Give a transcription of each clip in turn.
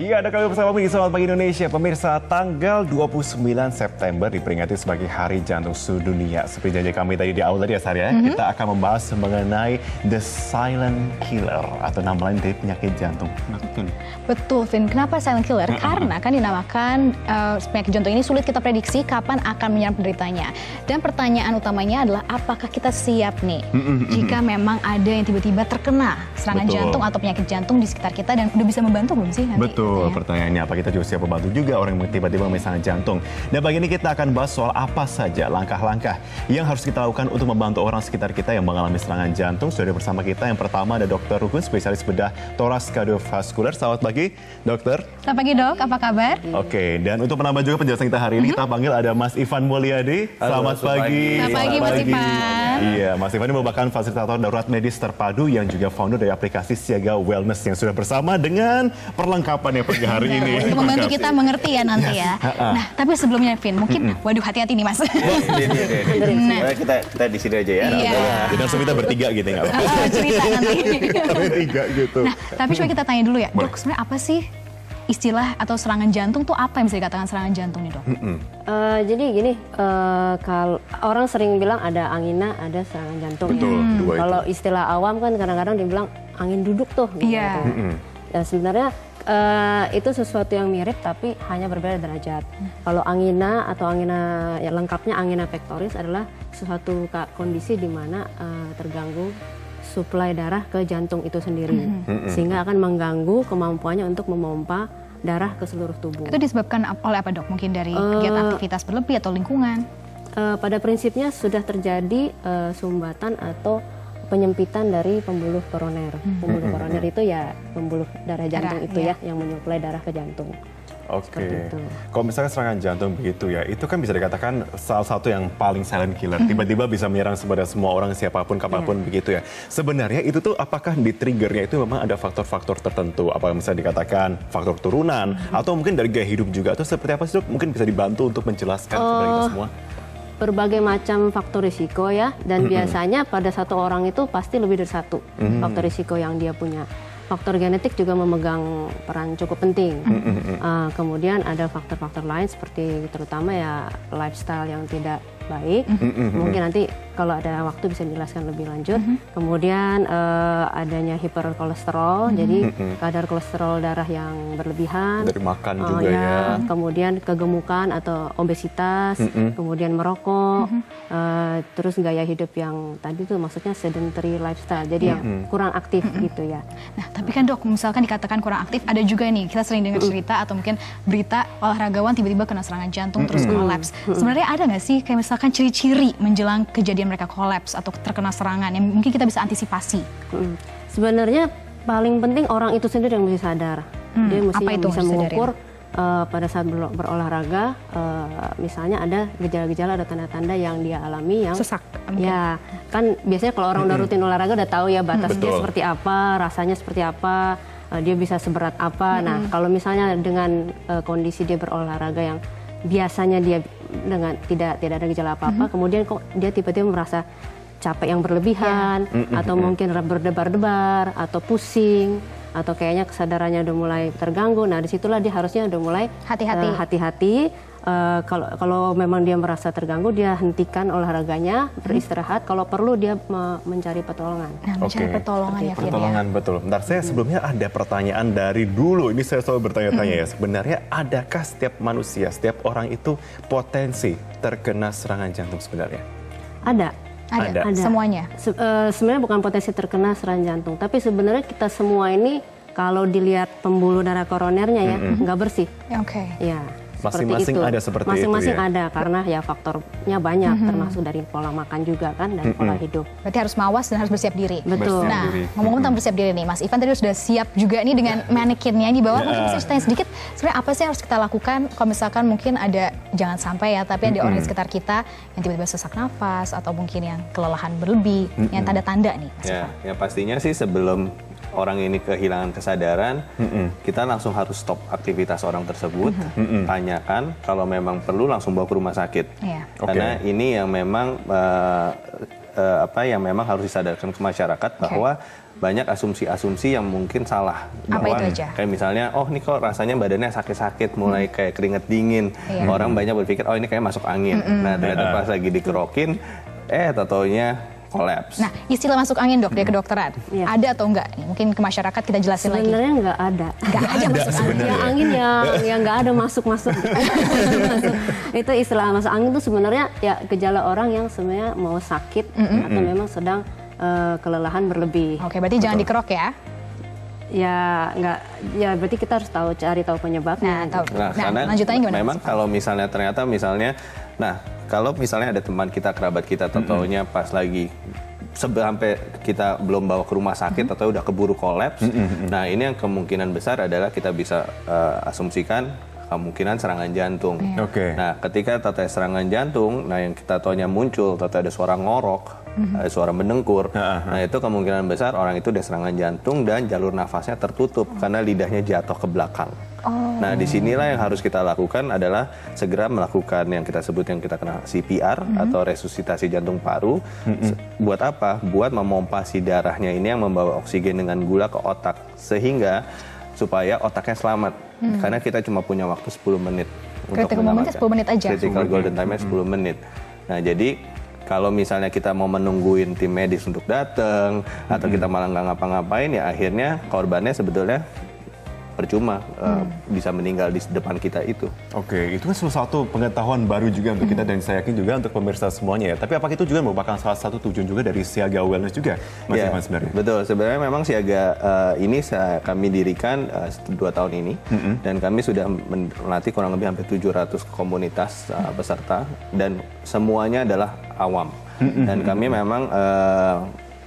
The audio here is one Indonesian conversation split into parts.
Iya, ada kami bersama di Selamat Pagi Indonesia. Pemirsa, tanggal 29 September diperingati sebagai Hari Jantung Sedunia. Seperti janji kami tadi di awal tadi ya, Sarya, mm -hmm. kita akan membahas mengenai The Silent Killer atau nama lain dari penyakit jantung. Betul. Betul, Vin. Kenapa Silent Killer? Mm -hmm. Karena kan dinamakan uh, penyakit jantung ini sulit kita prediksi kapan akan menyerang penderitanya. Dan pertanyaan utamanya adalah apakah kita siap nih mm -hmm. jika memang ada yang tiba-tiba terkena serangan Betul. jantung atau penyakit jantung di sekitar kita dan udah bisa membantu belum sih nanti? Betul. Betul, pertanyaannya apa kita juga siap membantu juga orang yang tiba-tiba misalnya jantung. Dan pagi ini kita akan bahas soal apa saja langkah-langkah yang harus kita lakukan untuk membantu orang sekitar kita yang mengalami serangan jantung. Sudah bersama kita yang pertama ada Dr. Rukun, spesialis bedah toras kardiovaskuler. Selamat pagi, dokter. Selamat pagi dok, apa kabar? Oke, dan untuk menambah juga penjelasan kita hari ini, mm -hmm. kita panggil ada Mas Ivan Mulyadi. Selamat Halo, pagi. Selamat pagi, Mas Ivan. Iya, Mas Ivan ini merupakan fasilitator darurat medis terpadu yang juga founder dari aplikasi Siaga Wellness yang sudah bersama dengan perlengkapan yang pagi hari ini untuk membantu kita mengerti ya nanti ya. Nah, tapi sebelumnya Vin, mungkin waduh hati-hati nih Mas. nah, kita kita di sini aja ya. Iya. Jadi langsung kita bertiga gitu nggak apa-apa. cerita nanti. bertiga gitu. Nah, tapi coba kita tanya dulu ya, dok sebenarnya apa sih istilah atau serangan jantung tuh apa yang bisa dikatakan serangan jantung nih dok? Mm -hmm. uh, jadi gini, uh, kalau orang sering bilang ada angina, ada serangan jantung. Betul, ya. Hmm. Kalau istilah awam kan kadang-kadang dibilang angin duduk tuh. Iya. Gitu. Mm -hmm. Dan sebenarnya uh, itu sesuatu yang mirip tapi hanya berbeda derajat. Hmm. Kalau angina atau angina ya lengkapnya angina pectoris adalah suatu kondisi di mana uh, terganggu suplai darah ke jantung itu sendiri, mm -hmm. sehingga akan mengganggu kemampuannya untuk memompa darah ke seluruh tubuh. Itu disebabkan oleh apa dok? Mungkin dari uh, kegiatan aktivitas berlebih atau lingkungan? Uh, pada prinsipnya sudah terjadi uh, sumbatan atau penyempitan dari pembuluh koroner. Hmm. Pembuluh koroner itu ya pembuluh darah jantung darah, itu ya. ya yang menyuplai darah ke jantung. Oke. Okay. Kalau misalnya serangan jantung begitu ya, itu kan bisa dikatakan salah satu yang paling silent killer. Hmm. Tiba-tiba bisa menyerang kepada semua orang siapa pun kapan pun yeah. begitu ya. Sebenarnya itu tuh apakah di triggernya itu memang ada faktor-faktor tertentu? Apa misalnya dikatakan faktor turunan hmm. atau mungkin dari gaya hidup juga atau seperti apa sih dok? Mungkin bisa dibantu untuk menjelaskan uh, kepada kita semua berbagai macam faktor risiko ya dan mm -hmm. biasanya pada satu orang itu pasti lebih dari satu mm -hmm. faktor risiko yang dia punya faktor genetik juga memegang peran cukup penting. Mm -hmm. uh, kemudian ada faktor-faktor lain seperti terutama ya lifestyle yang tidak baik. Mm -hmm. Mungkin nanti kalau ada waktu bisa dijelaskan lebih lanjut. Mm -hmm. Kemudian uh, adanya hiperkolesterol, mm -hmm. jadi kadar kolesterol darah yang berlebihan. Dari makan uh, juga ya. ya. Kemudian kegemukan atau obesitas, mm -hmm. kemudian merokok, mm -hmm. uh, terus gaya hidup yang tadi tuh maksudnya sedentary lifestyle, jadi mm -hmm. yang kurang aktif mm -hmm. gitu ya. Nah, tapi kan dok, misalkan dikatakan kurang aktif, ada juga nih kita sering dengar cerita atau mungkin berita olahragawan tiba-tiba kena serangan jantung mm -hmm. terus kolaps. Mm -hmm. Sebenarnya ada nggak sih kayak misalkan ciri-ciri menjelang kejadian mereka kolaps atau terkena serangan yang mungkin kita bisa antisipasi? Hmm. Sebenarnya paling penting orang itu sendiri yang mesti sadar. Hmm. Dia mesti Apa itu bisa mengukur uh, pada saat ber berolahraga, uh, misalnya ada gejala-gejala atau tanda-tanda yang dia alami yang sesak. Mungkin. Ya, kan biasanya kalau orang udah rutin olahraga udah tahu ya batas hmm. dia seperti apa, rasanya seperti apa, uh, dia bisa seberat apa. Hmm. Nah, kalau misalnya dengan uh, kondisi dia berolahraga yang biasanya dia dengan tidak tidak ada gejala apa-apa, mm -hmm. kemudian kok dia tiba-tiba merasa capek yang berlebihan yeah. mm -hmm. atau mungkin berdebar-debar atau pusing atau kayaknya kesadarannya udah mulai terganggu. Nah, di situlah dia harusnya udah mulai hati-hati. Uh, hati-hati uh, kalau kalau memang dia merasa terganggu dia hentikan olahraganya beristirahat kalau perlu dia me mencari pertolongan nah, mencari okay. pertolongan ya pertolongan ya. betul bentar saya sebelumnya ada pertanyaan dari dulu ini saya selalu bertanya-tanya ya sebenarnya adakah setiap manusia setiap orang itu potensi terkena serangan jantung sebenarnya ada ada, ada. semuanya Se uh, sebenarnya bukan potensi terkena serangan jantung tapi sebenarnya kita semua ini kalau dilihat pembuluh darah koronernya ya nggak mm -hmm. bersih. Oke. Okay. Ya masing-masing ada seperti masing-masing itu ya? ada karena ya faktornya banyak mm -hmm. termasuk dari pola makan juga kan dan mm -hmm. pola hidup. Berarti harus mawas dan harus bersiap diri. Betul. Bersiap nah, ngomong tentang bersiap diri nih, Mas Ivan tadi sudah siap juga nih dengan manekinnya di bawah. Yeah. Mungkin bisa ceritain sedikit sebenarnya apa sih yang harus kita lakukan kalau misalkan mungkin ada jangan sampai ya, tapi ada mm -hmm. orang di sekitar kita yang tiba-tiba sesak nafas atau mungkin yang kelelahan berlebih, mm -hmm. yang tanda-tanda nih. Ya, ya pastinya sih sebelum orang ini kehilangan kesadaran, mm -mm. kita langsung harus stop aktivitas orang tersebut, mm -mm. tanyakan kalau memang perlu langsung bawa ke rumah sakit. Yeah. Karena okay. ini yang memang uh, eh, apa yang memang harus disadarkan ke masyarakat bahwa banyak asumsi-asumsi yang mungkin salah Apa bahwa itu aja? kayak misalnya oh ini kok rasanya badannya sakit-sakit mulai kayak keringet dingin Iya. orang banyak berpikir oh ini kayak masuk angin nah ternyata pas lagi dikerokin eh tatonya kolaps Nah, istilah masuk angin dok, dia kedokteran. Iya. Ada atau enggak? Mungkin ke masyarakat kita jelasin lagi. Sebenarnya nggak ada. Nggak ada masuk angin. Ya angin yang yang nggak ada masuk masuk. Masuk. Itu istilah masuk angin itu sebenarnya ya gejala orang yang sebenarnya mau sakit atau memang sedang eh, kelelahan berlebih. Oke, berarti jangan dikerok ya. Ya nggak ya berarti kita harus tahu cari tahu penyebabnya. Nah, tahu. Nah, Nah, karena lanjutannya gimana? memang kalau misalnya ternyata misalnya, nah kalau misalnya ada teman kita, kerabat kita, tentunya pas lagi sampai kita belum bawa ke rumah sakit atau udah keburu kolaps, nah ini yang kemungkinan besar adalah kita bisa eh, asumsikan kemungkinan serangan jantung. Iya. Oke. Nah, ketika tata serangan jantung, nah yang kita taunya muncul, tata ada suara ngorok, ada suara mendengkur. Nah, itu kemungkinan besar orang itu ada serangan jantung dan jalur nafasnya tertutup karena lidahnya jatuh ke belakang. Nah, di sinilah yang harus kita lakukan adalah segera melakukan yang kita sebut yang kita kenal CPR atau resusitasi jantung paru. Se- Buat apa? Buat memompa si darahnya ini yang membawa oksigen dengan gula ke otak sehingga supaya otaknya selamat. Karena kita cuma punya waktu 10 menit. Critical momentnya 10 menit aja. Critical golden time-nya 10 menit. Nah, jadi kalau misalnya kita mau menungguin tim medis untuk datang atau kita malah nggak ngapa-ngapain ya akhirnya korbannya sebetulnya percuma eh, bisa meninggal di depan kita itu. Oke, itu kan salah satu pengetahuan baru juga untuk kita dan saya yakin juga untuk pemirsa semuanya ya. Tapi apakah itu juga merupakan salah satu tujuan juga dari Siaga Wellness juga, Mas Ya, Ivan sebenarnya? Betul, sebenarnya memang siaga eh, ini saya, kami dirikan eh, dua tahun ini dan kami sudah melatih kurang lebih hampir 700 komunitas eh, peserta dan semuanya adalah awam. Dan kami memang eh,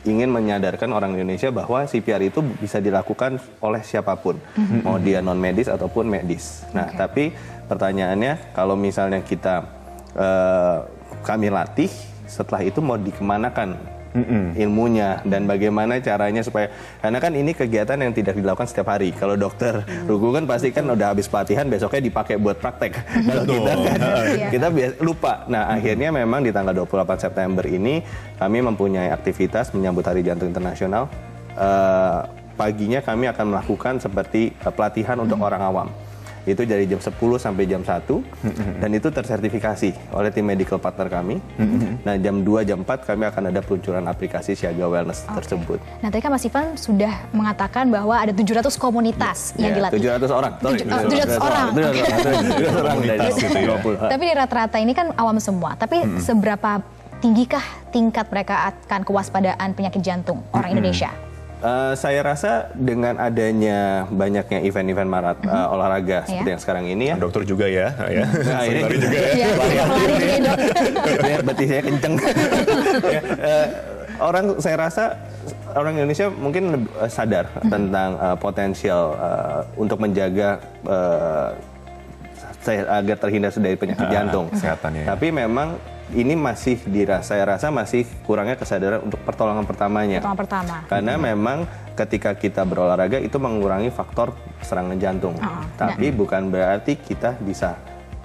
ingin menyadarkan orang Indonesia bahwa CPR itu bisa dilakukan oleh siapa pun, mau dia non medis ataupun medis. Nah, tapi pertanyaannya kalau misalnya kita eh, kami latih, setelah itu mau dikemanakan ilmunya dan bagaimana caranya supaya karena kan ini kegiatan yang tidak dilakukan setiap hari. Kalau dokter Rugu kan pasti kan udah habis pelatihan besoknya dipakai buat praktek. Kalau kita kan kita bias- lupa. Nah, akhirnya memang di tanggal 28 September ini kami mempunyai aktivitas menyambut Hari Jantung Internasional. Eh, paginya kami akan melakukan seperti eh, pelatihan untuk orang awam itu dari jam 10 sampai jam 1 dan itu tersertifikasi oleh tim medical partner kami. Nah, jam 2 jam 4 kami akan ada peluncuran aplikasi Siaga Wellness tersebut. Nah, tadi kan Mas Ivan sudah mengatakan bahwa ada 700 komunitas yang Ya, dilatih. 700 orang. Sorry, Tujuh- oh, 700 orang. 700 orang. 700 orang gitu ya. 20. Tapi di rata-rata ini kan awam semua. Tapi seberapa tinggikah tingkat mereka akan kewaspadaan penyakit jantung orang Indonesia? Eh, saya rasa dengan adanya banyaknya event-event marat eh, olahraga seperti Iya. yang sekarang ini ya. Dokter juga ya, ya. Nah, ini juga ya. Iya, pelari juga dok. biar betisnya kenceng. Ya, eh, orang saya rasa orang Indonesia mungkin lebih, eh, sadar tentang eh, potensial eh, untuk menjaga saya agar terhindar dari penyakit Ah, jantung. kesehatannya ya. Tapi memang ini masih dirasa saya rasa masih kurangnya kesadaran untuk pertolongan pertamanya. Pertolongan pertama. Karena memang ketika kita berolahraga itu mengurangi faktor serangan jantung. Ah, Tapi bukan berarti kita bisa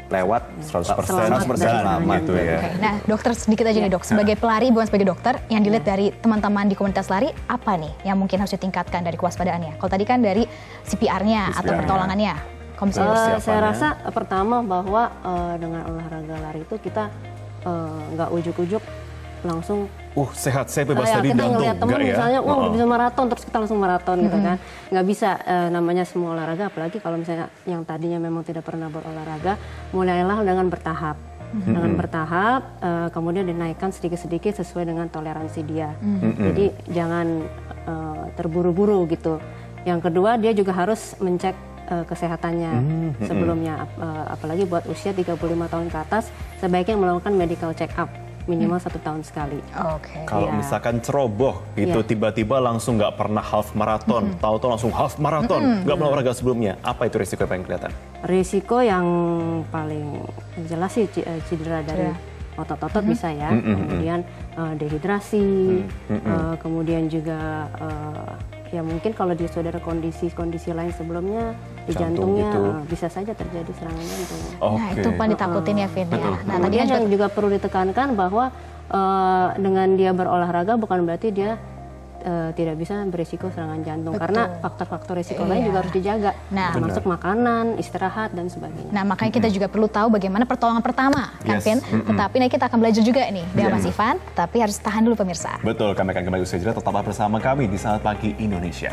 lewat 100% 100% selamat gitu ya. Oke, Nah, dokter sedikit aja nih dok. Sebagai pelari, bukan sebagai dokter, yang dilihat dari teman-teman di komunitas lari, apa nih yang mungkin harus ditingkatkan dari kewaspadaannya? Kalau tadi kan dari CPR-nya atau pertolongannya. Eh, saya rasa pertama bahwa eh, dengan olahraga lari itu kita eh, nggak ujuk-ujuk langsung Uh, sehat, saya bebas kayak dari kita jantung. ngeliat teman Enggak ya? misalnya wah udah Oh. bisa maraton terus kita langsung maraton gitu kan. Nggak bisa eh, namanya semua olahraga apalagi kalau misalnya yang tadinya memang tidak pernah berolahraga mulailah dengan bertahap. Dengan bertahap eh, kemudian dinaikkan sedikit-sedikit sesuai dengan toleransi dia. Jadi jangan terburu-buru gitu. Yang kedua dia juga harus mencek eh, kesehatannya sebelumnya Ap- eh, apalagi buat usia 35 tahun ke atas sebaiknya melakukan medical check up minimal satu tahun sekali. Oke. Kalau Iya. misalkan ceroboh gitu Iya. tiba-tiba langsung nggak pernah half marathon, tahu-tahu langsung half marathon, nggak pernah olahraga sebelumnya, apa itu risiko yang paling kelihatan? risiko yang paling jelas sih eh, cedera dari otot-otot bisa ya, kemudian eh, dehidrasi, eh, kemudian juga eh, ya mungkin kalau di saudara kondisi-kondisi lain sebelumnya di Jantung jantungnya gitu. eh, bisa saja terjadi serangan jantung. Nah, itu paling ditakutin ya, Vin. ya. Nah, tadi Kemudian kan yang juga perlu ditekankan bahwa eh, dengan dia berolahraga bukan berarti dia eh, tidak bisa berisiko serangan jantung karena faktor-faktor risiko lain Iya. juga harus dijaga Nah. termasuk makanan istirahat dan sebagainya Nah, makanya kita juga perlu tahu bagaimana pertolongan pertama, kan, Yes. Vin? Tetapi nanti kita akan belajar juga nih dengan Iya. Mas Ivan, tapi harus tahan dulu pemirsa. Betul, kami akan kembali usai jeda. Tetaplah bersama kami di Saat Pagi Indonesia.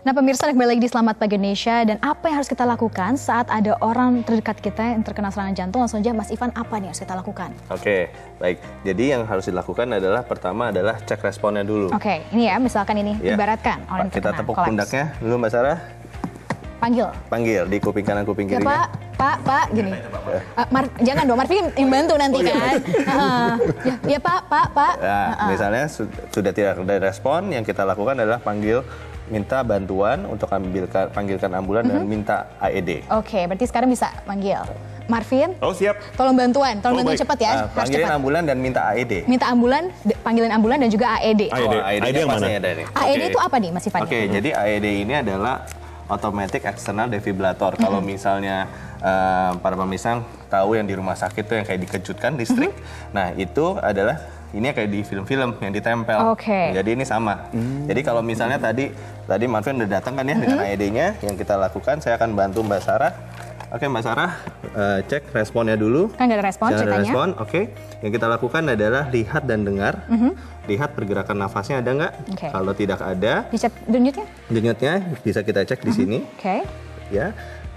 Nah, pemirsa kembali lagi di Selamat Pagi Indonesia dan apa yang harus kita lakukan saat ada orang terdekat kita yang terkena serangan jantung? Langsung aja, Mas Ivan, apa nih yang harus kita lakukan? Oke, baik. Jadi yang harus dilakukan adalah pertama adalah cek responnya dulu. Oke, ini ya, misalkan ini Ya. ibaratkan orang Pak, kita tepuk kolaps. pundaknya dulu Mbak Sarah. Panggil. Panggil di kuping kanan kuping Ya, kirinya. Pak, Pak, Pak, gini. Mar- jangan dong, Marvin yang bantu nanti kan. Heeh. ya, ya, Pak, Pak, Pak. Nah, Heeh. misalnya su- sudah tidak ada respon, yang kita lakukan adalah panggil minta bantuan untuk ambilkan panggilkan ambulan dan Mhm. minta AED. Oke, berarti sekarang bisa manggil. Marvin, Oh, siap. tolong bantuan, tolong Oh, bantuan baik. cepat ya, Nah, harus panggilin cepat. ambulan dan minta AED. Minta ambulan, panggilin ambulan dan juga AED. AED. Oh, AED AED-nya yang mana? ada nih. AED itu apa nih, Mas Ivan? Oke, jadi AED ini adalah automatic external defibrillator. Kalau misalnya eh, para pemirsa tahu yang di rumah sakit tuh yang kayak dikejutkan listrik. Nah, itu adalah ini kayak di film-film yang ditempel. Oke. Jadi ini sama. Jadi kalau misalnya tadi tadi Marvin udah datang kan ya dengan AED-nya, yang kita lakukan saya akan bantu Mbak Sarah. Oke Mbak Sarah, eh, cek responnya dulu. Kan ada respon Jangan ada ceritanya. respon, oke. Yang kita lakukan adalah lihat dan dengar. Lihat pergerakan nafasnya ada nggak? Mhm. Oke. Kalau tidak ada, Dicet denyutnya? denyutnya bisa kita cek di sini, Oke. ya.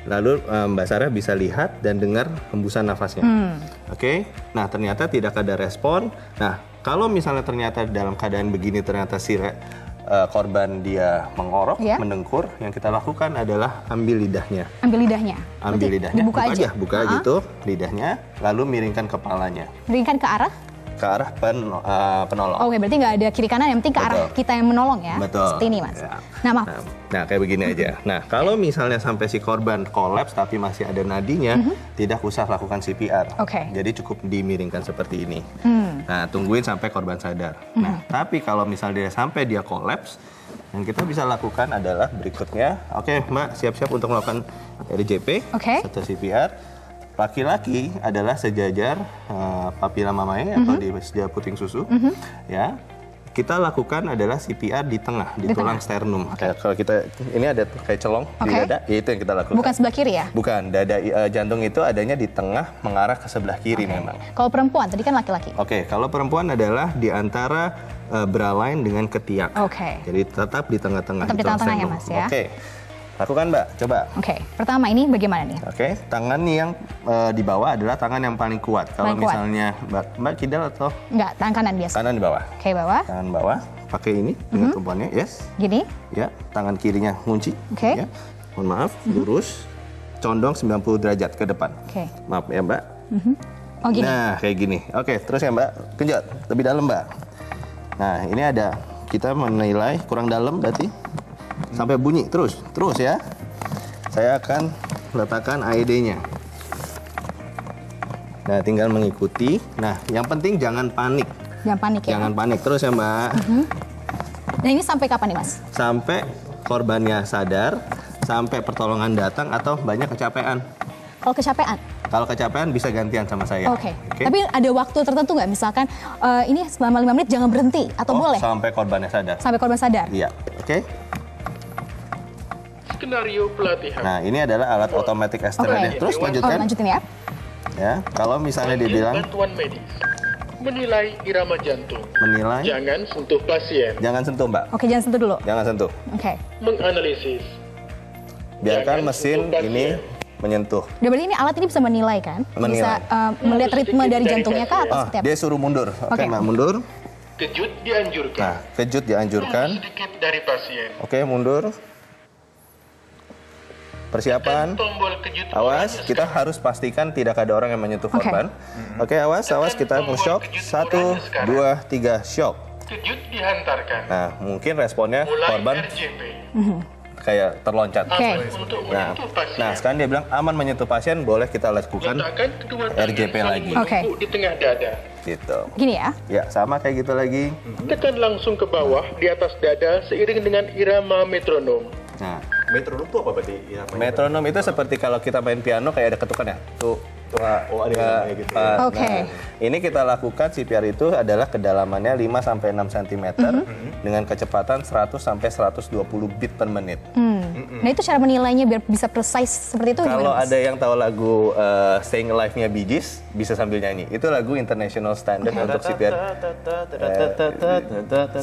Lalu eh, Mbak Sarah bisa lihat dan dengar hembusan nafasnya. Hmm. Oke. Nah ternyata tidak ada respon. Nah kalau misalnya ternyata dalam keadaan begini ternyata si eh, korban dia mengorok, Iya. mendengkur, yang kita lakukan adalah ambil lidahnya. Ambil lidahnya. Ambil Berarti lidahnya, Dibuka aja. buka Ah, gitu lidahnya, lalu miringkan kepalanya Miringkan ke arah? Ke arah pen- eh, penolong. Oke, berarti nggak ada kiri kanan, yang penting ke arah Betul. kita yang menolong ya. Betul. Seperti ini, Mas. Ya. Nah, maaf. Nah, nah, kayak begini aja. Nah, kalau misalnya sampai si korban kolaps tapi masih ada nadinya, tidak usah lakukan CPR. Mhm. Oke. Jadi cukup dimiringkan seperti ini. Hmm. Nah, tungguin sampai korban sadar. Nah, tapi kalau misalnya dia sampai dia kolaps, yang kita bisa lakukan adalah berikutnya. Oke, Mbak, siap-siap untuk melakukan RJP Oke. serta CPR. Laki-laki adalah sejajar eh, papila mamae atau Mhm. di sejajar puting susu, ya. Kita lakukan adalah CPR di tengah, di, Di tulang tengah. sternum. Kayak kalau kita ini ada kayak celong di Oke. dada, ya itu yang kita lakukan. Bukan sebelah kiri ya? Bukan, dada eh, jantung itu adanya di tengah mengarah ke sebelah kiri memang. Kalau perempuan, tadi kan laki-laki. Oke, kalau perempuan adalah di antara eh, bra line dengan ketiak. Oke. Jadi tetap di tengah-tengah. Tetap di tengah-tengah ya. Mas, ya. Oke, lakukan Mbak, coba. Oke, pertama ini bagaimana nih? Oke, tangan nih yang eh, di bawah adalah tangan yang paling kuat. Kalau misalnya Mbak, Mbak kidal atau Enggak, tangan kanan biasa. kanan di bawah. Oke, bawah. Tangan bawah, pakai ini dengan Mhm. tumpuannya, yes. Gini. Ya, tangan kirinya kunci. Oke. Ya. Mohon maaf, lurus, condong 90 derajat ke depan. Oke. Maaf ya Mbak. Oh, gini. Nah, kayak gini. Oke, terus ya Mbak, genjot lebih dalam Mbak. Nah, ini ada kita menilai kurang dalam berarti sampai bunyi terus, terus ya. Saya akan letakkan AED-nya. Nah, tinggal mengikuti. Nah, yang penting jangan panik. Jangan panik ya. Jangan panik terus ya Mbak. Nah, ini sampai kapan nih, Mas? Sampai korbannya sadar, sampai pertolongan datang atau banyak kecapean. Kalau kecapean? Kalau kecapean bisa gantian sama saya. Oke. Tapi ada waktu tertentu nggak? Misalkan eh, ini selama 5 menit jangan berhenti atau Oh, boleh? Sampai korbannya sadar. Sampai korban sadar. Iya, oke. Skenario pelatihan. Nah, ini adalah alat automatic Oke. external. Terus Oh, lanjutkan. lanjutin ya. Ya, kalau misalnya Panggil dibilang bantuan medis. Menilai irama jantung. menilai, Jangan sentuh pasien. jangan sentuh, Mbak. Oke, jangan sentuh dulu. Jangan sentuh. Oke. Menganalisis. Biarkan Jangan mesin ini menyentuh. Udah berarti ini alat ini bisa menilai kan? Bisa Menilai. eh, melihat ritme dari jantungnya kah atau Ah, seperti apa? dia suruh mundur. Oke, Oke. Mbak, mundur. Kejut dianjurkan. Nah, kejut dianjurkan. Sedikit dari pasien. Oke, mundur. Persiapan. Tombol kejut Awas, kita harus pastikan tidak ada orang yang menyentuh Oke. korban. Oke, awas, awas, kita mau shock. Satu, dua, tiga, shock. Kejut dihantarkan. Nah, mungkin responnya Mulai korban RJP. kayak terloncat. Untuk Nah, nah, sekarang dia bilang aman menyentuh pasien, boleh kita lakukan RJP saling lagi. Oke. menumpuk di tengah dada. gitu. Gini ya. Ya, sama kayak gitu lagi. Tekan langsung ke bawah di atas dada seiring dengan irama metronom. Nah, Metronom tuh apa berarti? Ya, Metronom itu seperti kalau kita main piano kayak ada ketukan ya. Tuh. tuh Oh, ada ya, namanya gitu ya. Oke. Nah, ini kita lakukan CPR itu adalah kedalamannya 5 sampai 6 cm Mhm. dengan kecepatan 100 sampai 120 beat per menit. Hmm. Nah itu cara menilainya biar bisa precise seperti itu Kalau ada yang tahu lagu uh, Staying Alive-nya Bee Gees, bisa sambil nyanyi. Itu lagu international standard untuk CPR.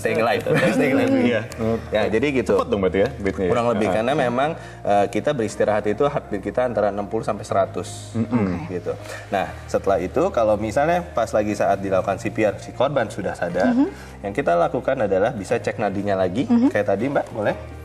Staying Alive. Staying Alive. Iya. Ya, jadi gitu. Cepat dong berarti ya beatnya ya? Kurang lebih karena memang uh, kita beristirahat itu heartbeat kita antara 60 sampai 100 gitu. Nah, setelah itu kalau misalnya pas lagi saat dilakukan CPR si korban sudah sadar, yang kita lakukan adalah bisa cek nadinya lagi kayak tadi Mbak, boleh?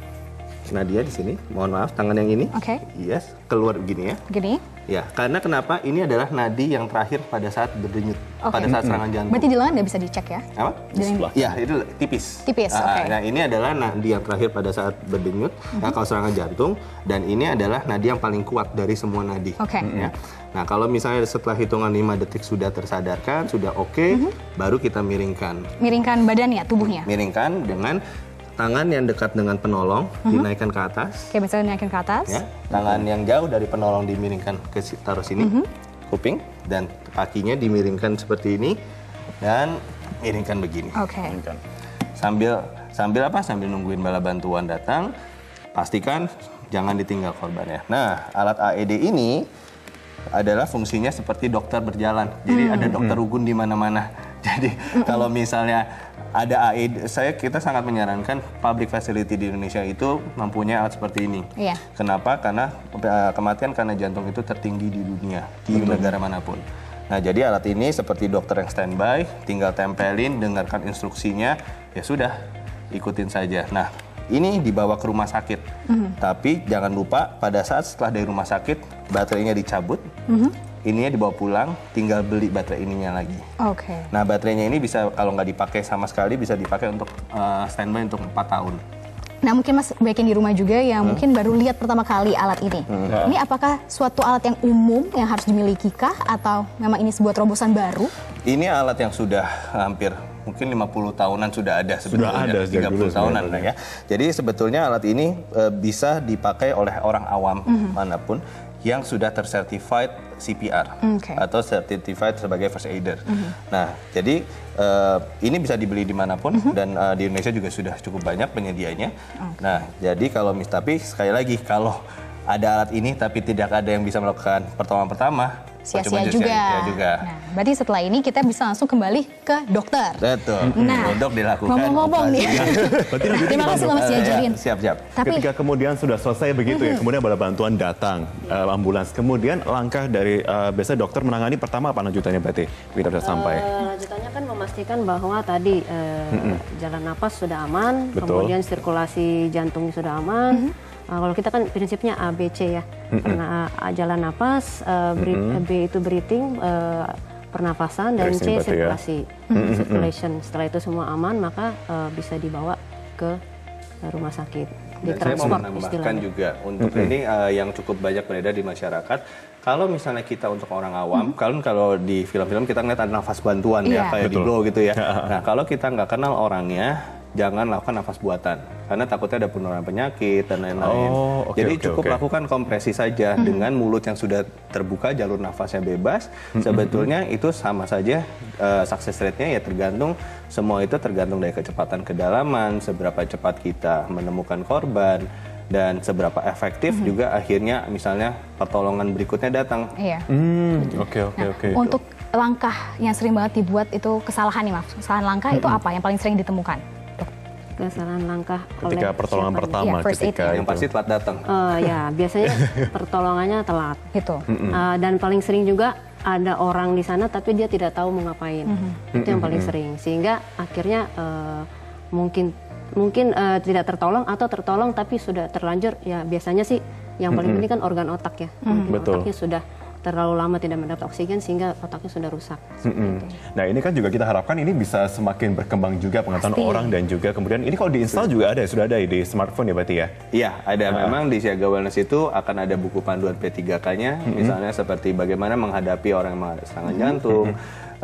Nadia di sini, mohon maaf tangan yang ini. Oke. Yes, keluar begini ya. Gini. Ya, karena kenapa? Ini adalah nadi yang terakhir pada saat berdenyut, Oke. pada saat serangan jantung. Berarti di lengan nggak bisa dicek ya? Apa? Di sebelah. Ya, itu tipis. Tipis, Ah, oke. Nah, ini adalah nadi yang terakhir pada saat berdenyut, nah, kalau serangan jantung, dan ini adalah nadi yang paling kuat dari semua nadi. Oke. Ya. Nah, kalau misalnya setelah hitungan 5 detik sudah tersadarkan, sudah oke, Mhm. baru kita miringkan. Miringkan badannya, tubuhnya. Miringkan dengan tangan yang dekat dengan penolong Mhm. dinaikkan ke atas. Kayak misalnya naikin ke atas. Ya, tangan yang jauh dari penolong dimiringkan ke taruh sini, Mhm. kuping, dan kakinya dimiringkan seperti ini, dan miringkan begini. Oke. Sambil sambil apa? Sambil nungguin bala bantuan datang, pastikan jangan ditinggal korban ya. Nah, alat AED ini adalah fungsinya seperti dokter berjalan. Jadi ada dokter ugun di mana-mana. Jadi kalau misalnya ada AED, saya kita sangat menyarankan public facility di Indonesia itu mempunyai alat seperti ini. Iya. Kenapa? Karena eh, kematian karena jantung itu tertinggi di dunia, di negara mana pun. Nah, jadi alat ini seperti dokter yang standby, tinggal tempelin, dengarkan instruksinya, ya sudah, ikutin saja. Nah, ini dibawa ke rumah sakit. Tapi jangan lupa pada saat setelah dari rumah sakit, baterainya dicabut, ininya dibawa pulang, tinggal beli baterai ininya lagi. Oke. Nah, baterainya ini bisa kalau nggak dipakai sama sekali bisa dipakai untuk eh, standby untuk 4 tahun. Nah mungkin mas baik yang di rumah juga yang Hmm. mungkin baru lihat pertama kali alat ini. Ini apakah suatu alat yang umum yang harus dimiliki kah atau memang ini sebuah terobosan baru? Ini alat yang sudah hampir mungkin 50 tahunan sudah ada sebetulnya. ada sejak 30 dulu tahunan sebenarnya. ya. Jadi sebetulnya alat ini eh, bisa dipakai oleh orang awam mana pun yang sudah tersertified CPR Oke. atau certified sebagai first aider. Nah, jadi eh, ini bisa dibeli di mana pun dan eh, di Indonesia juga sudah cukup banyak penyedianya. Nah, jadi kalau mis tapi sekali lagi kalau ada alat ini tapi tidak ada yang bisa melakukan pertolongan pertama, Sia-sia juga. sia-sia juga. Nah, berarti setelah ini kita bisa langsung kembali ke dokter. Betul. Nah, untuk dilakukan. ngomong-ngomong nih. Terima kasih loh Mas Eh, ya, diajarin. siap, siap. Tapi Ketika kemudian sudah selesai begitu ya, kemudian bala bantuan datang, eh, ambulans. Kemudian langkah dari eh, biasa dokter menangani pertama apa lanjutannya berarti? Kita sudah sampai. Eh, lanjutannya kan memastikan bahwa tadi eh, jalan napas sudah aman, Betul. kemudian sirkulasi jantungnya sudah aman. Eh, kalau kita kan prinsipnya ABC ya, karena A, jalan napas, eh, breath- B itu breathing, eh, pernafasan, dan Breathing C ya. sirkulasi, circulation. Setelah itu semua aman, maka eh, bisa dibawa ke rumah sakit, Dan saya mau menambahkan istilahnya. juga untuk ini eh, yang cukup banyak beredar di masyarakat. Kalau misalnya kita untuk orang awam, kalau kalau di film-film kita ngeliat ada nafas bantuan Iya. ya kayak di Betul. Glow gitu ya. Nah kalau kita nggak kenal orangnya, jangan lakukan nafas buatan karena takutnya ada penularan penyakit dan lain-lain. Oh, oke, Jadi oke, cukup oke. lakukan kompresi saja dengan mulut yang sudah terbuka, jalur nafasnya bebas. Sebetulnya itu sama saja eh, success rate-nya ya tergantung semua itu tergantung dari kecepatan kedalaman, seberapa cepat kita menemukan korban dan seberapa efektif juga akhirnya misalnya pertolongan berikutnya datang. iya. Hmm, oke oke Nah, oke. untuk langkah yang sering banget dibuat itu kesalahan nih maaf. Kesalahan langkah itu apa yang paling sering ditemukan? Kesalahan langkah Ketika oleh pertolongan siapa pertama, Iya, first aid ketika Yang pasti telat datang. Eh, ya, biasanya pertolongannya telat. Gitu. Eh, dan paling sering juga ada orang di sana tapi dia tidak tahu mau ngapain. Itu yang paling sering. Sehingga akhirnya eh, mungkin mungkin eh, tidak tertolong atau tertolong tapi sudah terlanjur. Ya biasanya sih yang paling penting kan organ otak ya. Mungkin Betul. Otaknya sudah terlalu lama tidak mendapat oksigen sehingga otaknya sudah rusak. Mm-mm. Nah ini kan juga kita harapkan ini bisa semakin berkembang juga pengetahuan Pasti. orang dan juga kemudian ini kalau diinstal juga ada sudah ada di smartphone ya berarti ya. Iya, ada memang di Siaga Wellness itu akan ada buku panduan P3K-nya, misalnya seperti bagaimana menghadapi orang yang mengalami serangan jantung,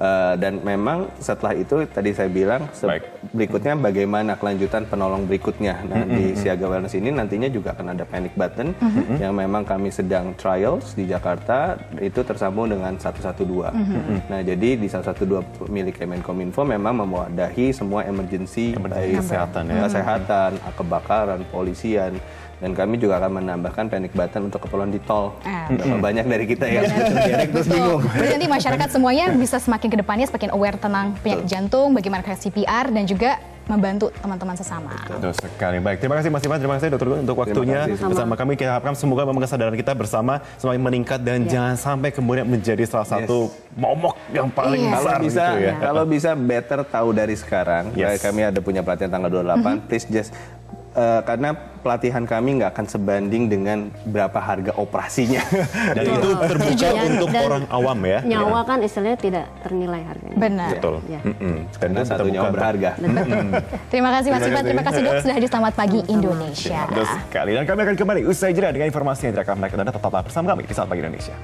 Uh, dan memang setelah itu tadi saya bilang Baik. berikutnya bagaimana kelanjutan penolong berikutnya. Nah di Siaga Wellness ini nantinya juga akan ada panic button yang memang kami sedang trials di Jakarta itu tersambung dengan 112. Nah jadi di 112 milik Kemenkominfo memang memwadahi semua emergency, Emergency baik kesehatan, ya. kesehatan, kebakaran, polisian. Dan kami juga akan menambahkan panic button untuk keperluan di tol. Ah. Berapa banyak dari kita yang terus Betul. bingung. Berarti nanti masyarakat semuanya bisa semakin ke depannya semakin aware tentang penyakit jantung, bagaimana kayak CPR dan juga membantu teman-teman sesama. Betul sekali. Baik, terima kasih Mas Ivan, terima kasih Dokter Gun untuk waktunya kasih. bersama kami. Kita harapkan semoga memang kesadaran kita bersama semakin meningkat dan jangan sampai kemudian menjadi salah satu momok yang paling Iya. Kalau besar bisa, gitu ya. kalau bisa better tahu dari sekarang. Yes. Kami ada punya pelatihan tanggal 28. Please just eh, karena pelatihan kami nggak akan sebanding dengan berapa harga operasinya. Dan itu terbuka Setuju. untuk Dan orang awam ya. Nyawa kan istilahnya tidak ternilai harganya. Benar. Betul. Ya. Mm-mm. Dan Karena satu nyawa berharga. Terima kasih Mas Terima Ivan, terima kasih. dok sudah hadir selamat pagi Indonesia. Betul sekali. Dan kami akan kembali usai jeda dengan informasi yang tidak akan menarik. Anda tetaplah bersama kami di Saat Pagi Indonesia.